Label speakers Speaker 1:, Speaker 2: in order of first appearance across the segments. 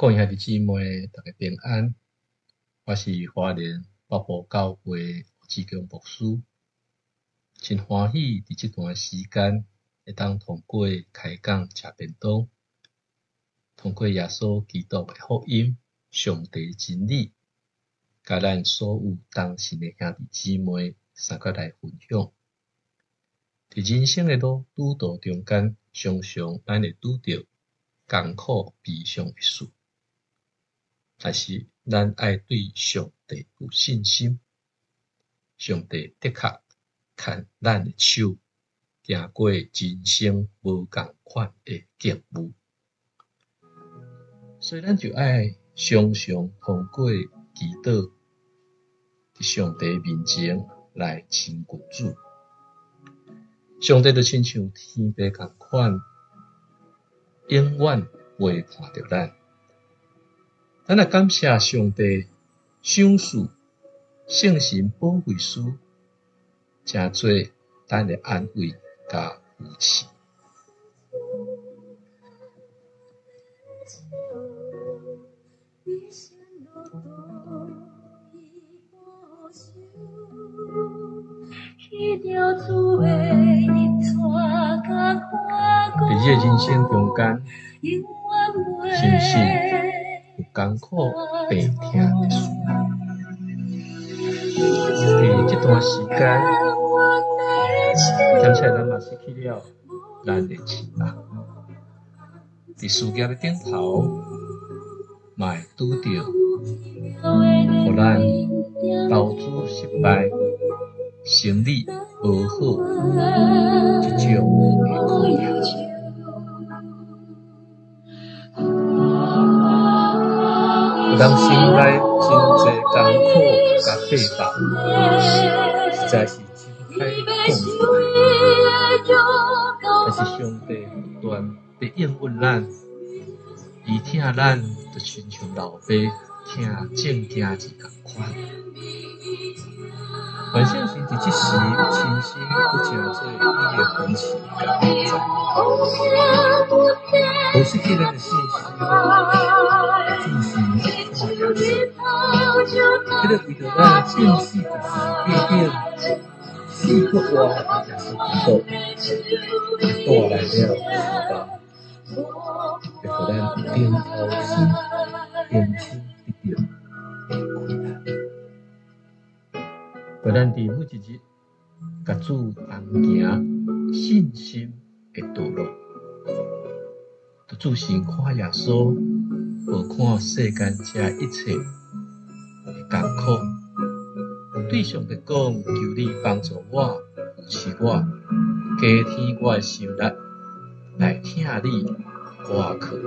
Speaker 1: 各位兄弟姊妹，大家平安。我是华联北部教会志强牧师，真欢喜伫即段时间会当通过开讲食便当，通过耶稣基督诶福音、上帝真理，甲咱所有当时诶兄弟姊妹三个来分享。伫人生诶路拄道中间，常常咱会拄着艰苦悲伤诶事。但是，咱爱对上帝有信心，上帝的确牵咱的手，行过人生无共款的境遇，所以咱就爱常常通过祈祷，伫上帝面前来亲近主。上帝就亲像天父共款，永远陪伴着咱。咱来感谢上帝，赏赐圣神保惠师，诚做咱的安慰甲扶持。伫这人生中间，是不是？艰苦、悲痛的事，伫这段时间，感谢咱嘛失去了咱的翅膀，伫事业的顶头，嘛会拄着，互咱投资失败、生意无好，人心内真侪艰苦甲悲痛，实在是真歹讲出来。但是上帝不断伫应允咱，伊听咱就亲像老爸听正惊子共款。万圣节伫即时，亲身不诚做伊的分歧甲存在，无失去咱的信心，进行。迄个为着咱正视的是变变，四个活也是不多，带来了知道，会互咱点头心，点心一点困难，互咱伫每一日，甲主同行，信心会堕落，都自信看耶稣，无看世间一切。艰苦，对上帝讲，求你帮助我，扶持我，加添我的心力，来听你，我靠你。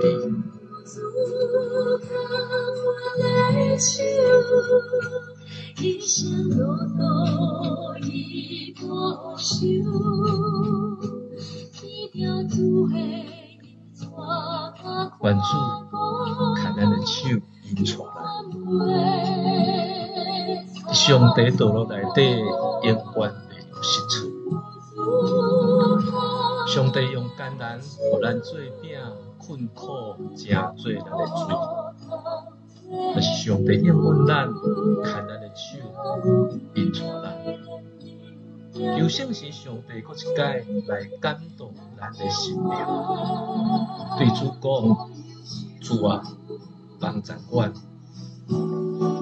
Speaker 1: 关注，看咱的手引出来。上帝道路内底永远会有失处。上帝用艰难互咱做饼，困苦正做咱的罪。但是上帝应允咱，牵咱的手，引带咱。有信是上帝搁一届来感动咱的心灵。对主讲，主啊，帮助我，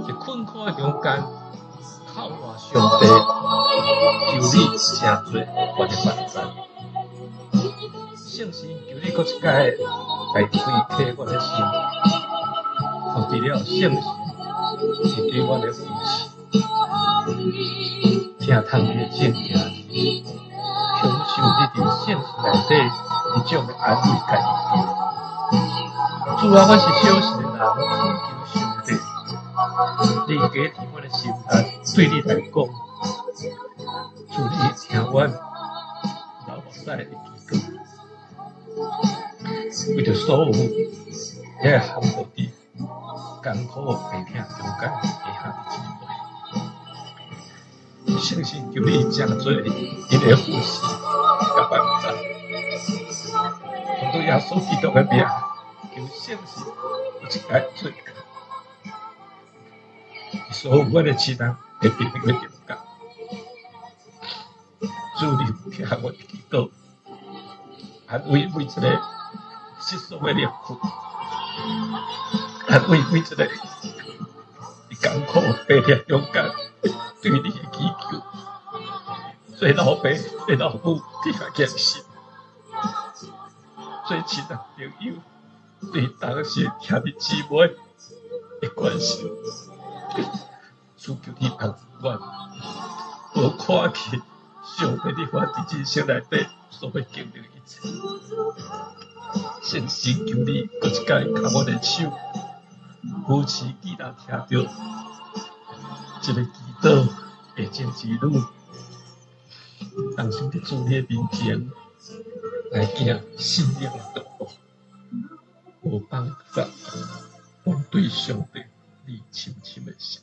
Speaker 1: 在困苦的中间。靠我上帝，求你正做我的万赞。圣神求你搁一届来开启我的心，获得了圣神是对我的扶持，听透你的正言，享受你伫圣神内底一种的安慰感。主啊，我是小心的人，求上帝，你加添我的心力。对你来讲，祝你听完老塞的祈祷，为着所有也含到的艰苦悲痛中间的下的机会，相信求你将做你的护士甲帮助，从耶稣基督的名，求信，有一个做。所有我的亲人会变那个点讲，主你听我的祈祷，安慰每一个失丧的灵魂，安慰每一个艰苦、悲烈、勇敢对你的祈求。做老爸、做老母，更加坚信；做亲人朋友，对当时兄弟姊妹的关心，主求你帮助我，我看见上帝的话在人生内底所要经历一切，先神求你，搁一届牵我的手，扶持既然听到这个祈祷的正之路。当心的主你面前来行信仰的道路，无帮法，我对上帝你深深的信，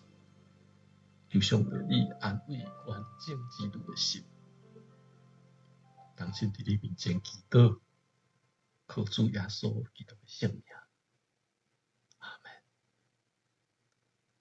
Speaker 1: 求上帝你安慰完整基督的心。当心在你面前祈祷，靠主耶稣基督的圣名。